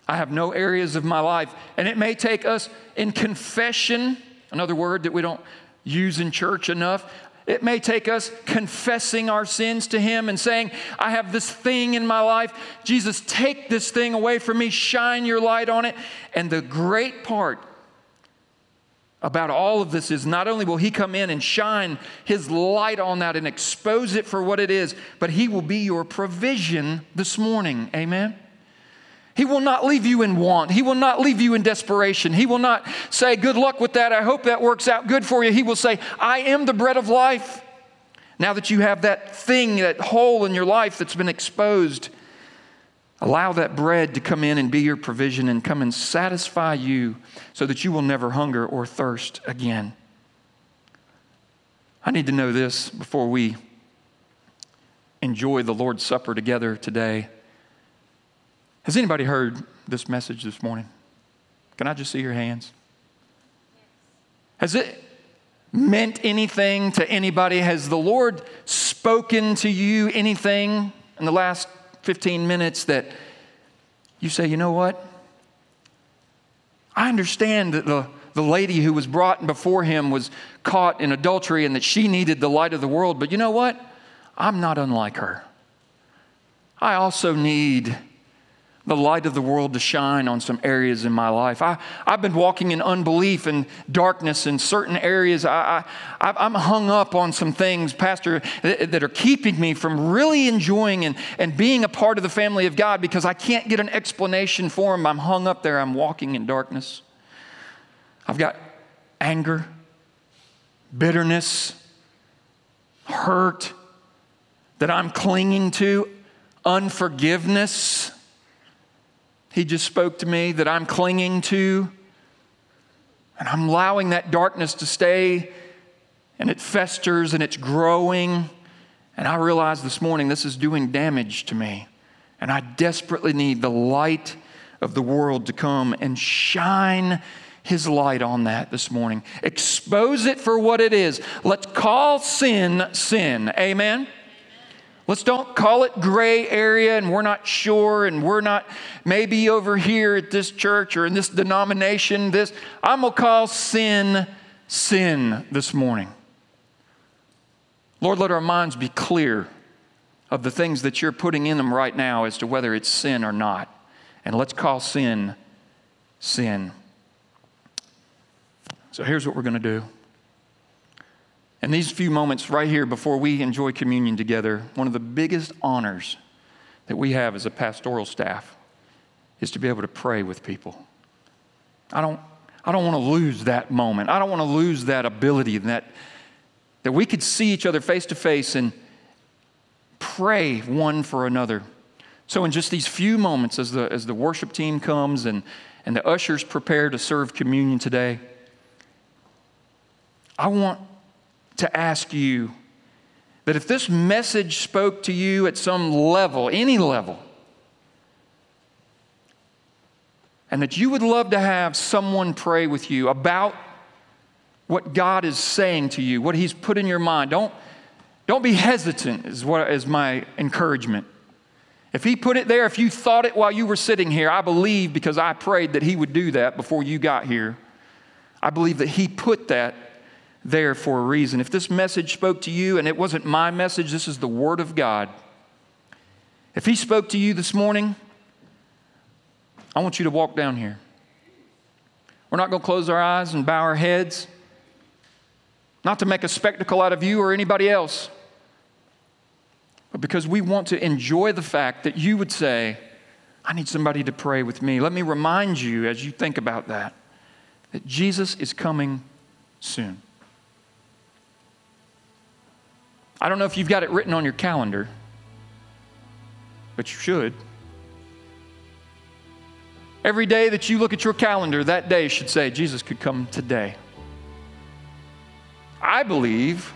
[SPEAKER 2] I have no areas of my life, and it may take us in confession Another word that we don't use in church enough. It may take us confessing our sins to Him and saying, I have this thing in my life. Jesus, take this thing away from me, shine your light on it. And the great part about all of this is not only will He come in and shine His light on that and expose it for what it is, but He will be your provision this morning. Amen? He will not leave you in want. He will not leave you in desperation. He will not say, Good luck with that. I hope that works out good for you. He will say, I am the bread of life. Now that you have that thing, that hole in your life that's been exposed, allow that bread to come in and be your provision and come and satisfy you so that you will never hunger or thirst again. I need to know this before we enjoy the Lord's Supper together today. Has anybody heard this message this morning? Can I just see your hands? Has it meant anything to anybody? Has the Lord spoken to you anything in the last 15 minutes that you say, you know what? I understand that the, the lady who was brought before him was caught in adultery and that she needed the light of the world, but you know what? I'm not unlike her. I also need the light of the world to shine on some areas in my life. I, I've been walking in unbelief and darkness in certain areas. I, I, am hung up on some things, Pastor, that, that, are keeping me from really enjoying and, and being a part of the family of God because I can't get an explanation for them. I'm hung up there. I'm walking in darkness. I've got anger, bitterness, hurt that I'm clinging to, unforgiveness he just spoke to me that I'm clinging to. And I'm allowing that darkness to stay, and it festers and it's growing. And I realize this morning this is doing damage to me. And I desperately need the light of the world to come and shine his light on that this morning. Expose it for what it is. Let's call sin sin. Amen. Let's don't call it gray area and we're not sure and we're not maybe over here at this church or in this denomination. This I'm gonna call sin sin this morning. Lord, let our minds be clear of the things that you're putting in them right now as to whether it's sin or not. And let's call sin sin. So here's what we're going to do. In these few moments right here before we enjoy communion together, one of the biggest honors that we have as a pastoral staff is to be able to pray with people. I don't, I don't want to lose that moment. I don't want to lose that ability that, that we could see each other face to face and pray one for another. So, in just these few moments, as the, as the worship team comes and, and the ushers prepare to serve communion today, I want to ask you that if this message spoke to you at some level, any level, and that you would love to have someone pray with you about what God is saying to you, what He's put in your mind. Don't, don't be hesitant, is, what, is my encouragement. If He put it there, if you thought it while you were sitting here, I believe because I prayed that He would do that before you got here. I believe that He put that there for a reason. If this message spoke to you and it wasn't my message, this is the Word of God. If He spoke to you this morning, I want you to walk down here. We're not going to close our eyes and bow our heads, not to make a spectacle out of you or anybody else, but because we want to enjoy the fact that you would say, I need somebody to pray with me. Let me remind you as you think about that that Jesus is coming soon. I don't know if you've got it written on your calendar, but you should. Every day that you look at your calendar, that day should say, Jesus could come today. I believe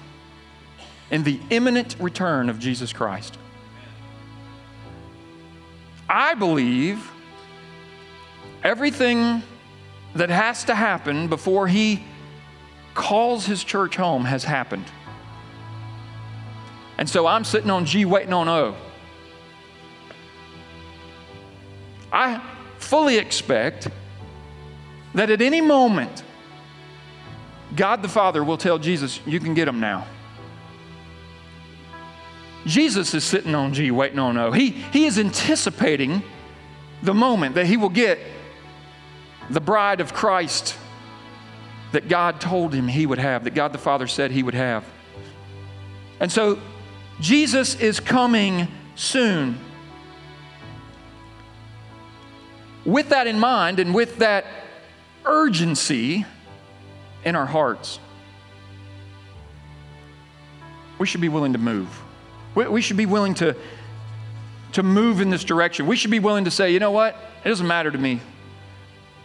[SPEAKER 2] in the imminent return of Jesus Christ. I believe everything that has to happen before he calls his church home has happened. And so I'm sitting on G waiting on O. I fully expect that at any moment, God the Father will tell Jesus, You can get them now. Jesus is sitting on G waiting on O. He, he is anticipating the moment that he will get the bride of Christ that God told him he would have, that God the Father said he would have. And so Jesus is coming soon. With that in mind and with that urgency in our hearts, we should be willing to move. We, should be willing to, to move in this direction. We should be willing to say, you know what? It doesn't matter to me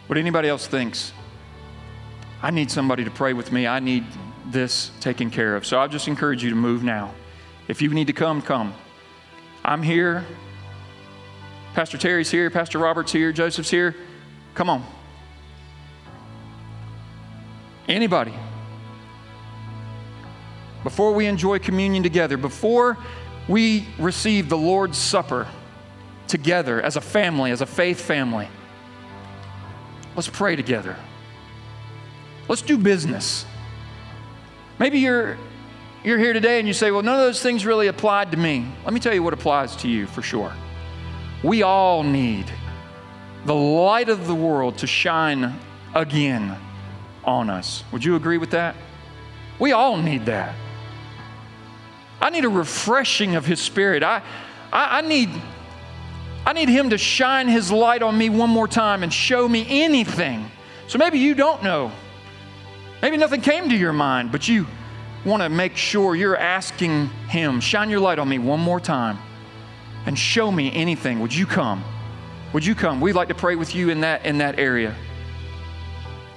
[SPEAKER 2] what anybody else thinks. I need somebody to pray with me. I need this taken care of. So I'll just encourage you to move now. If you need to come, come. I'm here. Pastor Terry's here. Pastor Robert's here. Joseph's here. Come on. Anybody. Before we enjoy communion together, before we receive the Lord's Supper together as a family, as a faith family, let's pray together. Let's do business. Maybe you're you're here today and you say, well, none of those things really applied to me. Let me tell you what applies to you for sure. We all need the light of the world to shine again on us. Would you agree with that? We all need that. I need a refreshing of His Spirit. I, I, I, need, I need Him to shine His light on me one more time and show me anything. So maybe you don't know. Maybe nothing came to your mind, but you want to make sure you're asking Him, shine your light on me one more time and show me anything. Would you come? Would you come? We'd like to pray with you in that, in that area.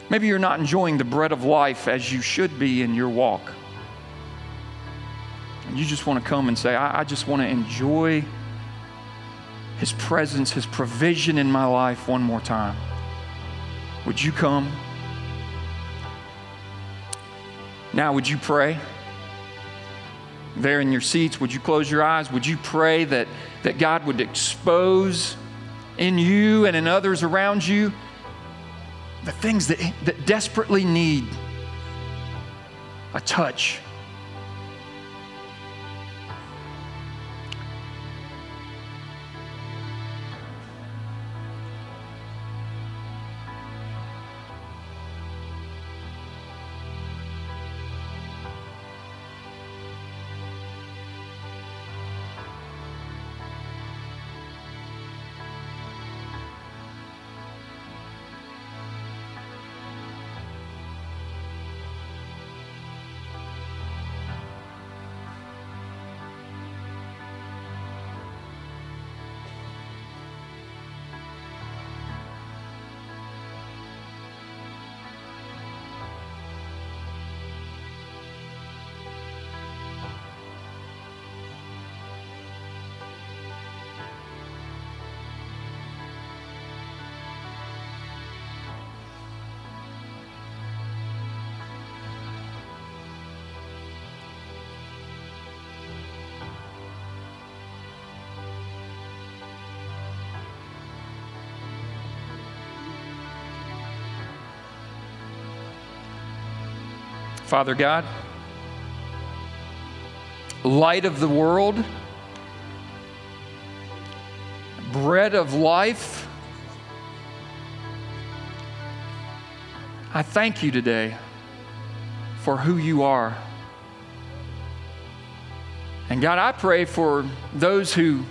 [SPEAKER 2] Maybe you're not enjoying the bread of life as you should be in your walk. And you just want to come and say, I, I just want to enjoy His presence, His provision in my life one more time. Would you come? Now, would you pray? There in your seats, would you close your eyes? Would you pray that, that God would expose in you and in others around you the things that, that desperately need a touch? Father God, light of the world, bread of life, I thank you today for who you are. And God, I pray for those who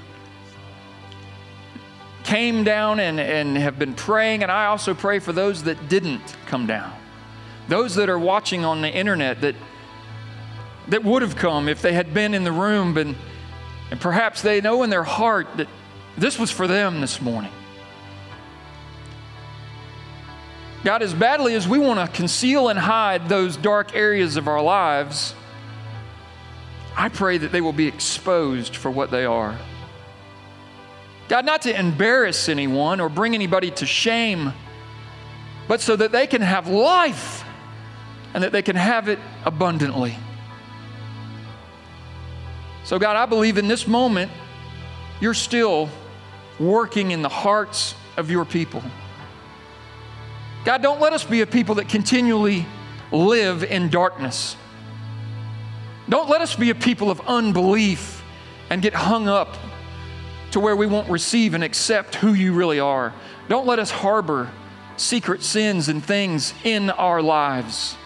[SPEAKER 2] came down and, and have been praying, and I also pray for those that didn't come down. Those that are watching on the internet that, that would have come if they had been in the room, and, and perhaps they know in their heart that this was for them this morning. God, as badly as we want to conceal and hide those dark areas of our lives, I pray that they will be exposed for what they are. God, not to embarrass anyone or bring anybody to shame, but so that they can have life and that they can have it abundantly. So, God, I believe in this moment, you're still working in the hearts of your people. God, don't let us be a people that continually live in darkness. Don't let us be a people of unbelief and get hung up to where we won't receive and accept who you really are. Don't let us harbor secret sins and things in our lives.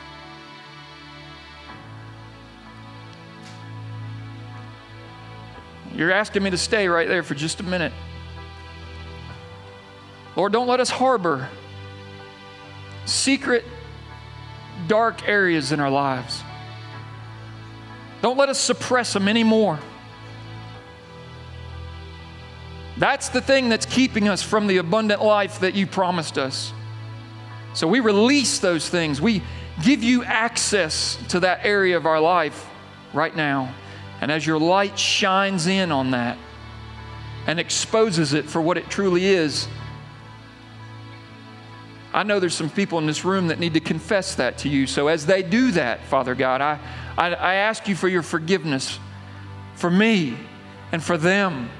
[SPEAKER 2] You're asking me to stay right there for just a minute. Lord, don't let us harbor secret, dark areas in our lives. Don't let us suppress them anymore. That's the thing that's keeping us from the abundant life that you promised us. So we release those things. We give you access to that area of our life right now. And as your light shines in on that and exposes it for what it truly is, I know there's some people in this room that need to confess that to you. So as they do that, Father God, I, I, I ask you for your forgiveness for me and for them.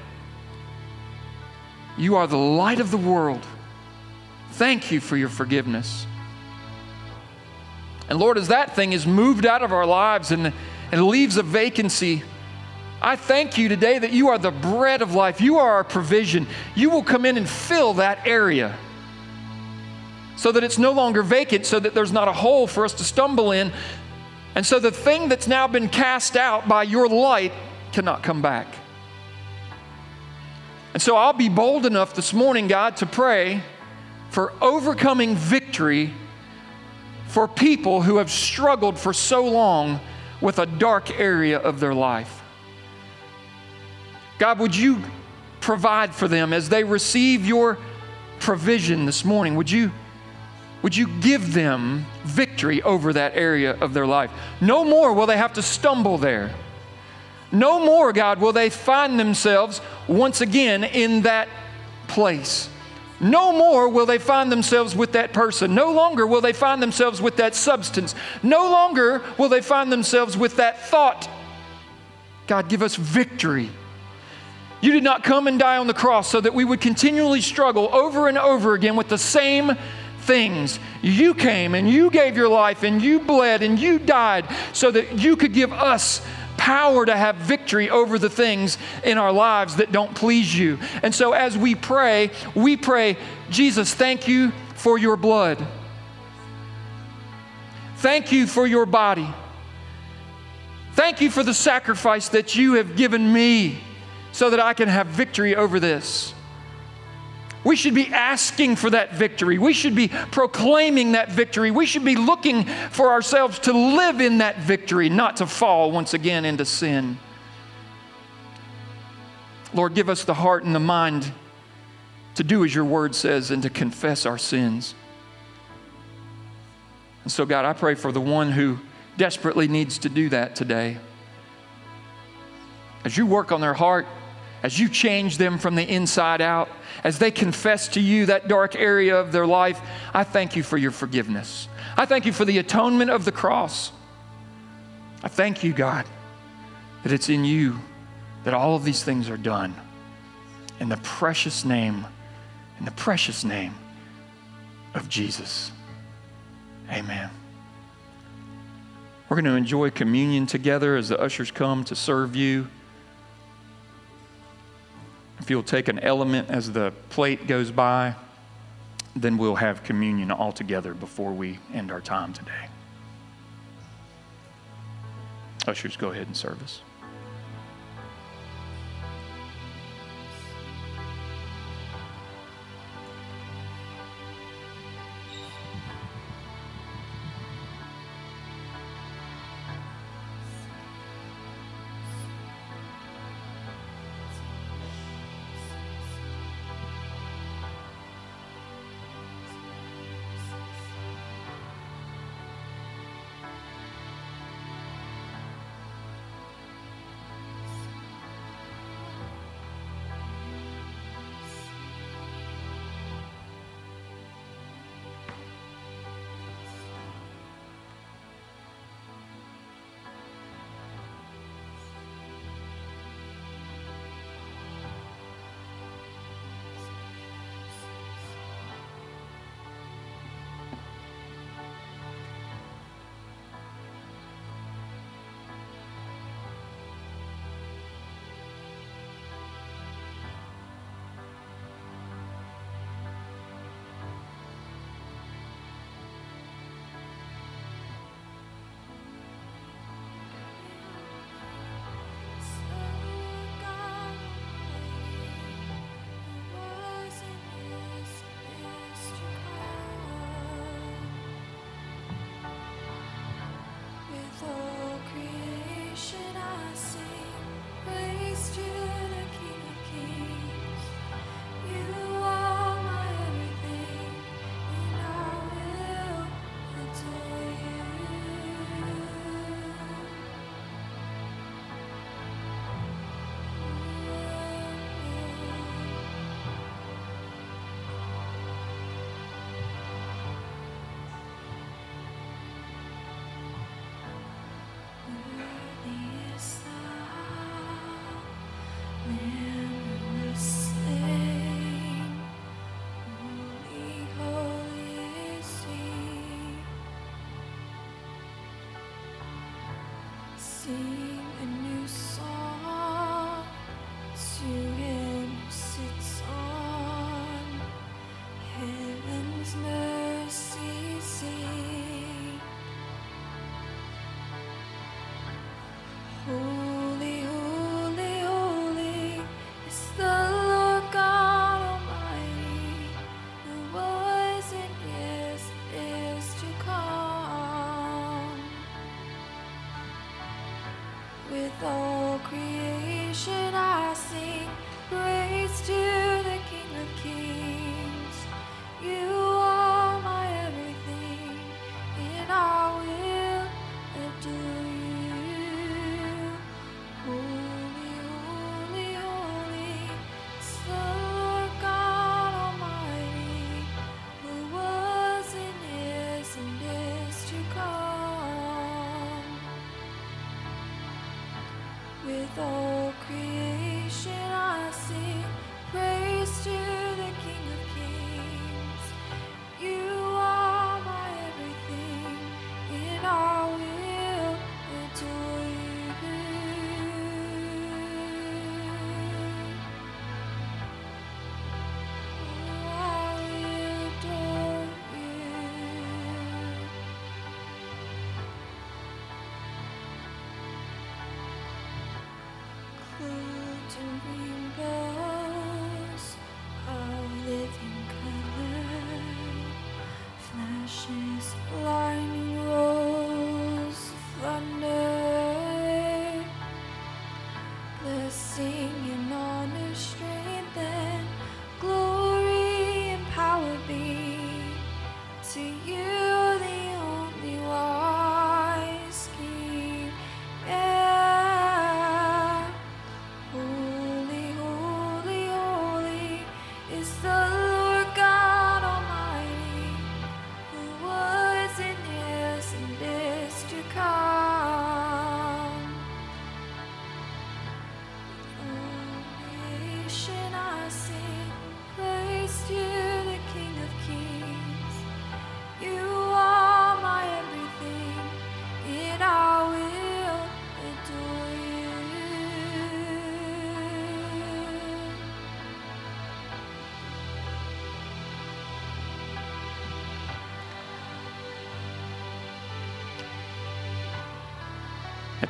[SPEAKER 2] You are the light of the world. Thank you for your forgiveness. And Lord, as that thing is moved out of our lives and and leaves a vacancy. I thank you today that you are the bread of life. You are our provision. You will come in and fill that area so that it's no longer vacant, so that there's not a hole for us to stumble in. And so the thing that's now been cast out by your light cannot come back. And so I'll be bold enough this morning, God, to pray for overcoming victory for people who have struggled for so long with a dark area of their life. God, would you provide for them as they receive your provision this morning? Would you, would you give them victory over that area of their life? No more will they have to stumble there. No more, God, will they find themselves once again in that place. No more will they find themselves with that person. No longer will they find themselves with that substance. No longer will they find themselves with that thought. God, give us victory. You did not come and die on the cross so that we would continually struggle over and over again with the same things. You came and you gave your life and you bled and you died so that you could give us power to have victory over the things in our lives that don't please you. And so as we pray, we pray, Jesus, thank you for your blood. Thank you for your body. Thank you for the sacrifice that you have given me so that I can have victory over this. We should be asking for that victory. We should be proclaiming that victory. We should be looking for ourselves to live in that victory, not to fall once again into sin. Lord, give us the heart and the mind to do as your word says and to confess our sins. And so, God, I pray for the one who desperately needs to do that today. As you work on their heart, as you change them from the inside out, as they confess to you that dark area of their life, I thank you for your forgiveness. I thank you for the atonement of the cross. I thank you, God, that it's in you that all of these things are done. In the precious name, in the precious name of Jesus. Amen. We're going to enjoy communion together as the ushers come to serve you. If you'll take an element as the plate goes by, then we'll have communion all together before we end our time today. Ushers, go ahead and see. Serve us.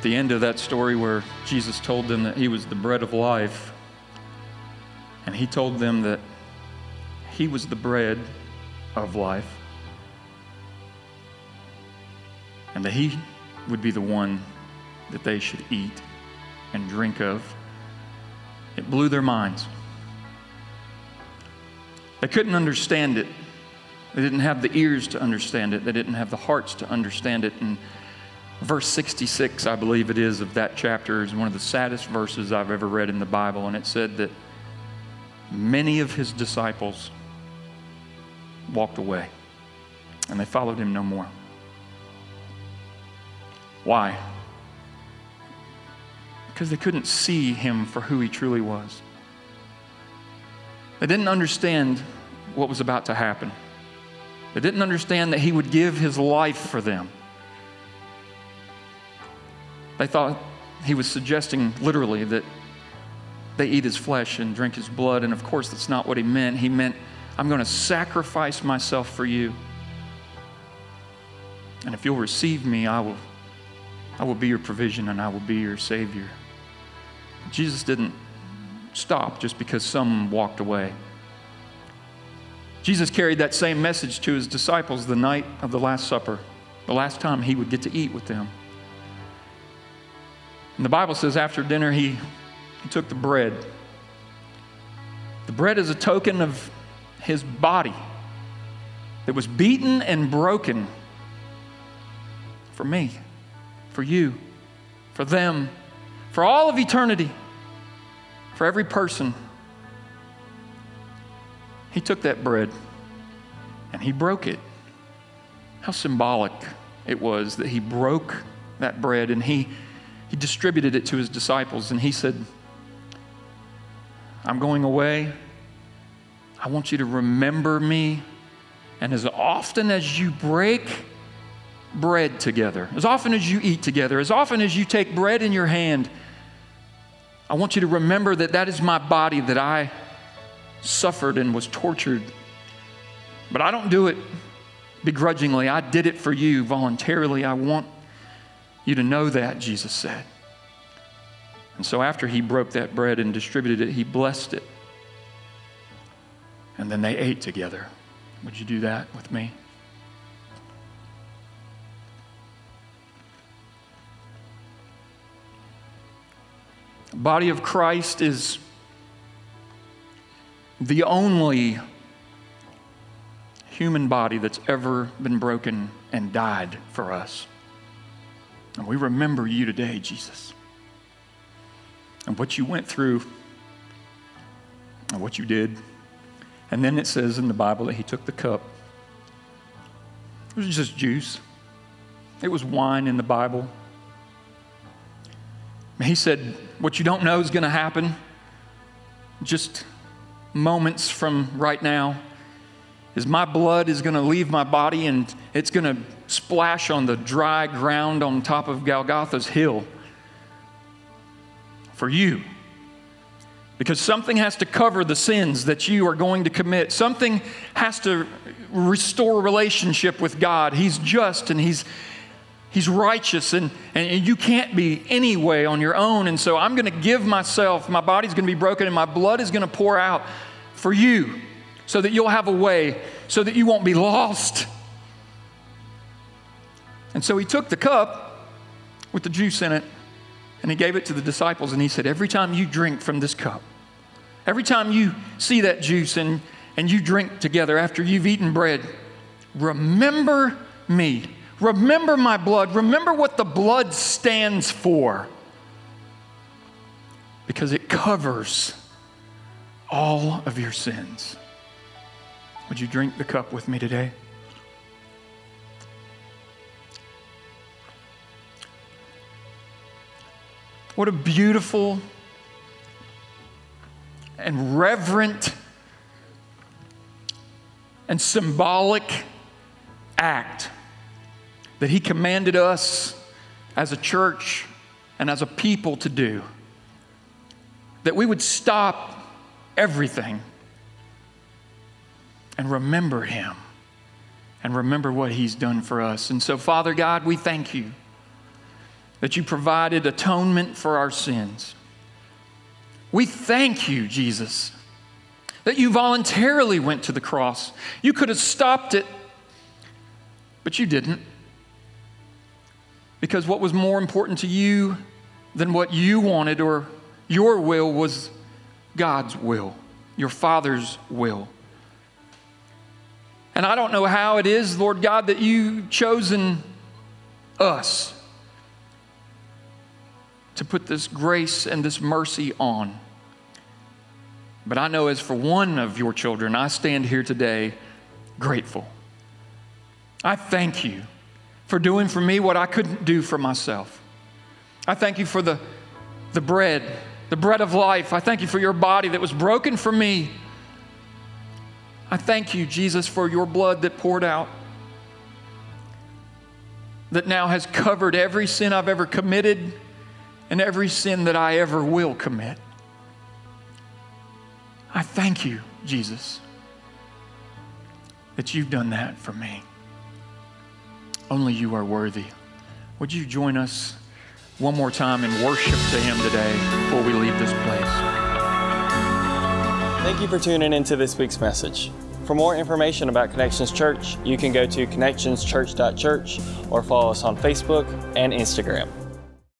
[SPEAKER 2] At the end of that story, where Jesus told them that He was the bread of life, and He told them that He was the bread of life, and that He would be the one that they should eat and drink of, it blew their minds. They couldn't understand it. They didn't have the ears to understand it. They didn't have the hearts to understand it. And verse 66, I believe it is, of that chapter is one of the saddest verses I've ever read in the Bible. And it said that many of his disciples walked away and they followed him no more. Why? Because they couldn't see him for who he truly was. They didn't understand what was about to happen. They didn't understand that he would give his life for them. They thought he was suggesting literally that they eat his flesh and drink his blood. And of course, that's not what he meant. He meant, I'm going to sacrifice myself for you. And if you'll receive me, I will, I will be your provision and I will be your Savior. Jesus didn't stop just because some walked away. Jesus carried that same message to his disciples the night of the Last Supper, the last time he would get to eat with them. And the Bible says after dinner, he, he took the bread. The bread is a token of his body that was beaten and broken for me, for you, for them, for all of eternity, for every person. He took that bread and he broke it. How symbolic it was that he broke that bread and he he distributed it to his disciples and he said, I'm going away. I want you to remember me. And as often as you break bread together, as often as you eat together, as often as you take bread in your hand, I want you to remember that that is my body that I suffered and was tortured. But I don't do it begrudgingly. I did it for you voluntarily. I want you to know that, Jesus said. And so after he broke that bread and distributed it, he blessed it. And then they ate together. Would you do that with me? Body of Christ is the only human body that's ever been broken and died for us. And we remember you today, Jesus, and what you went through and what you did. And then it says in the Bible that he took the cup. It was just juice, it was wine in the Bible. He said, What you don't know is going to happen just moments from right now is my blood is going to leave my body and it's going to splash on the dry ground on top of Golgotha's hill for you. Because something has to cover the sins that you are going to commit. Something has to restore relationship with God. He's just and He's He's righteous, and, and you can't be anyway on your own. And so I'm going to give myself, my body's going to be broken, and my blood is going to pour out for you so that you'll have a way, so that you won't be lost. And so he took the cup with the juice in it, and he gave it to the disciples, and he said, Every time you drink from this cup, every time you see that juice and, and you drink together after you've eaten bread, remember me Remember my blood. Remember what the blood stands for. Because it covers all of your sins. Would you drink the cup with me today? What a beautiful and reverent and symbolic act that He commanded us as a church and as a people to do. That we would stop everything and remember Him and remember what He's done for us. And so, Father God, we thank you that you provided atonement for our sins. We thank you, Jesus, that you voluntarily went to the cross. You could have stopped it, but you didn't. Because what was more important to you than what you wanted or your will was God's will, your Father's will. And I don't know how it is, Lord God, that you've chosen us to put this grace and this mercy on. But I know as for one of your children, I stand here today grateful. I thank you for doing for me what I couldn't do for myself. I thank you for the, the bread, the bread of life. I thank you for your body that was broken for me. I thank you, Jesus, for your blood that poured out, that now has covered every sin I've ever committed and every sin that I ever will commit. I thank you, Jesus, that you've done that for me. Only you are worthy. Would you join us one more time in worship to Him today before we leave this place?
[SPEAKER 1] Thank you for tuning into this week's message. For more information about Connections Church, you can go to connectionschurch.church or follow us on Facebook and Instagram.